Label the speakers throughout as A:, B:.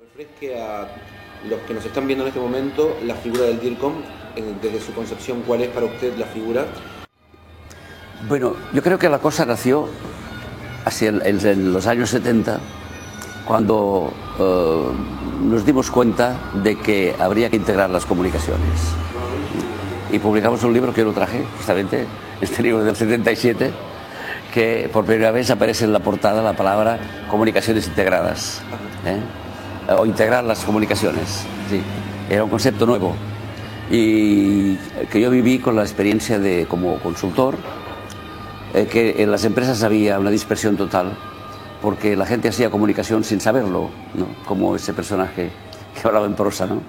A: Refresque a los que nos están viendo en este momento la figura del DIRCOM, eh, desde su concepción, ¿cuál es para usted la figura?
B: Bueno, yo creo que la cosa nació hacia en los años 70, cuando eh, nos dimos cuenta de que habría que integrar las comunicaciones. Y publicamos un libro que yo lo traje, justamente, este libro del 77, que por primera vez aparece en la portada la palabra comunicaciones integradas. ¿eh? O integrar las comunicaciones. Era un concepto nuevo. Y que yo viví con la experiencia de como consultor, eh, que en las empresas había una dispersión total, porque la gente hacía comunicación sin saberlo, ¿no? como ese personaje que hablaba en prosa, ¿no?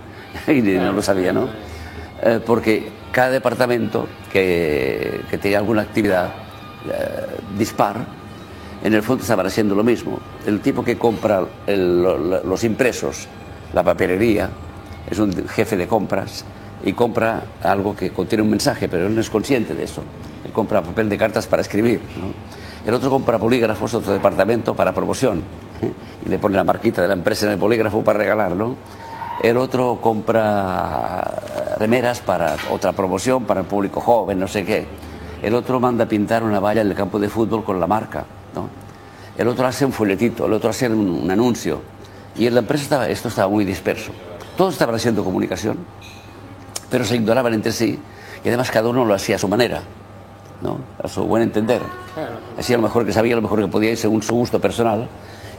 B: y no lo sabía, ¿no? Eh, porque cada departamento que, que tenía alguna actividad eh, dispar, en el fondo estaba haciendo lo mismo. El tipo que compra los impresos, la papelería, es un jefe de compras y compra algo que contiene un mensaje, pero él no es consciente de eso. Él compra papel de cartas para escribir. El otro compra bolígrafos, otro departamento para promoción. ¿eh? Y le pone la marquita de la empresa en el bolígrafo para regalar. ¿no? El otro compra remeras para otra promoción, para el público joven, no sé qué. El otro manda pintar una valla en el campo de fútbol con la marca. ¿No? El otro hace un folletito, el otro hace un, un anuncio. Y en la empresa estaba, esto estaba muy disperso. Todos estaban haciendo comunicación, pero se ignoraban entre sí y además cada uno lo hacía a su manera, ¿no? a su buen entender. Hacía lo mejor que sabía, lo mejor que podía y según su gusto personal.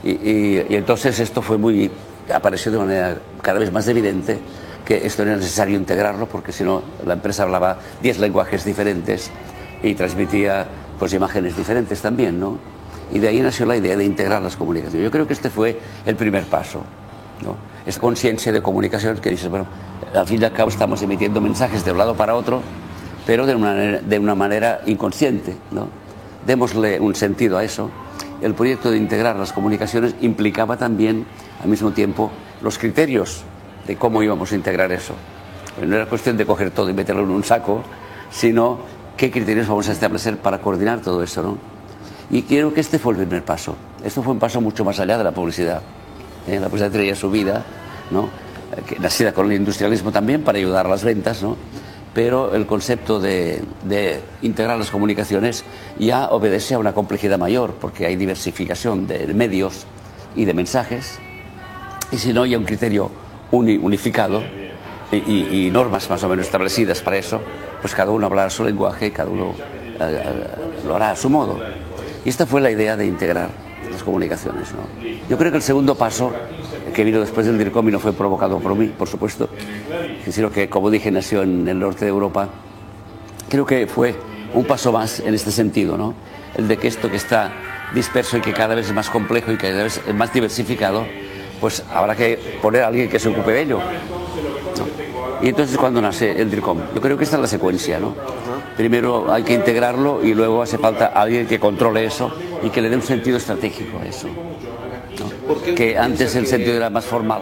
B: Y, y- y entonces esto fue muy, apareció de manera cada vez más evidente que esto era necesario integrarlo porque si no la empresa hablaba 10 lenguajes diferentes y transmitía pues imágenes diferentes también, ¿no? Y de ahí nació la idea de integrar las comunicaciones. Yo creo que este fue el primer paso, ¿no? Conciencia de comunicación que dices, bueno, al fin y al cabo estamos emitiendo mensajes de un lado para otro, pero de una de una manera inconsciente, ¿no? Démosle un sentido a eso. El proyecto de integrar las comunicaciones implicaba también, al mismo tiempo, los criterios de cómo íbamos a integrar eso. No era cuestión de coger todo y meterlo en un saco, sino qué criterios vamos a establecer para coordinar todo eso, ¿no? Y creo que este fue el primer paso. Esto fue un paso mucho más allá de la publicidad. ¿eh? La publicidad traía su vida, ¿no? Nacida con el industrialismo también para ayudar a las ventas, ¿no? Pero el concepto de, integrar las comunicaciones ya obedece a una complejidad mayor, porque hay diversificación de medios y de mensajes, y si no hay un criterio uni- unificado y, y- y normas más o menos establecidas para eso, pues cada uno hablará su lenguaje, cada uno eh, eh, lo hará a su modo. Y esta fue la idea de integrar las comunicaciones. Yo creo que el segundo paso, que vino después del DIRCOM y no fue provocado por mí, por supuesto, sino que, como dije, nació en el norte de Europa, creo que fue un paso más en este sentido, ¿no? El de que esto que está disperso y que cada vez es más complejo y que cada vez es más diversificado, pues habrá que poner a alguien que se ocupe de ello. Y entonces cuando nace el DIRCOM, yo creo que esta es la secuencia, ¿no? Primero hay que integrarlo y luego hace falta alguien que controle eso y que le dé un sentido estratégico a eso. ¿no? Que antes el sentido era más formal.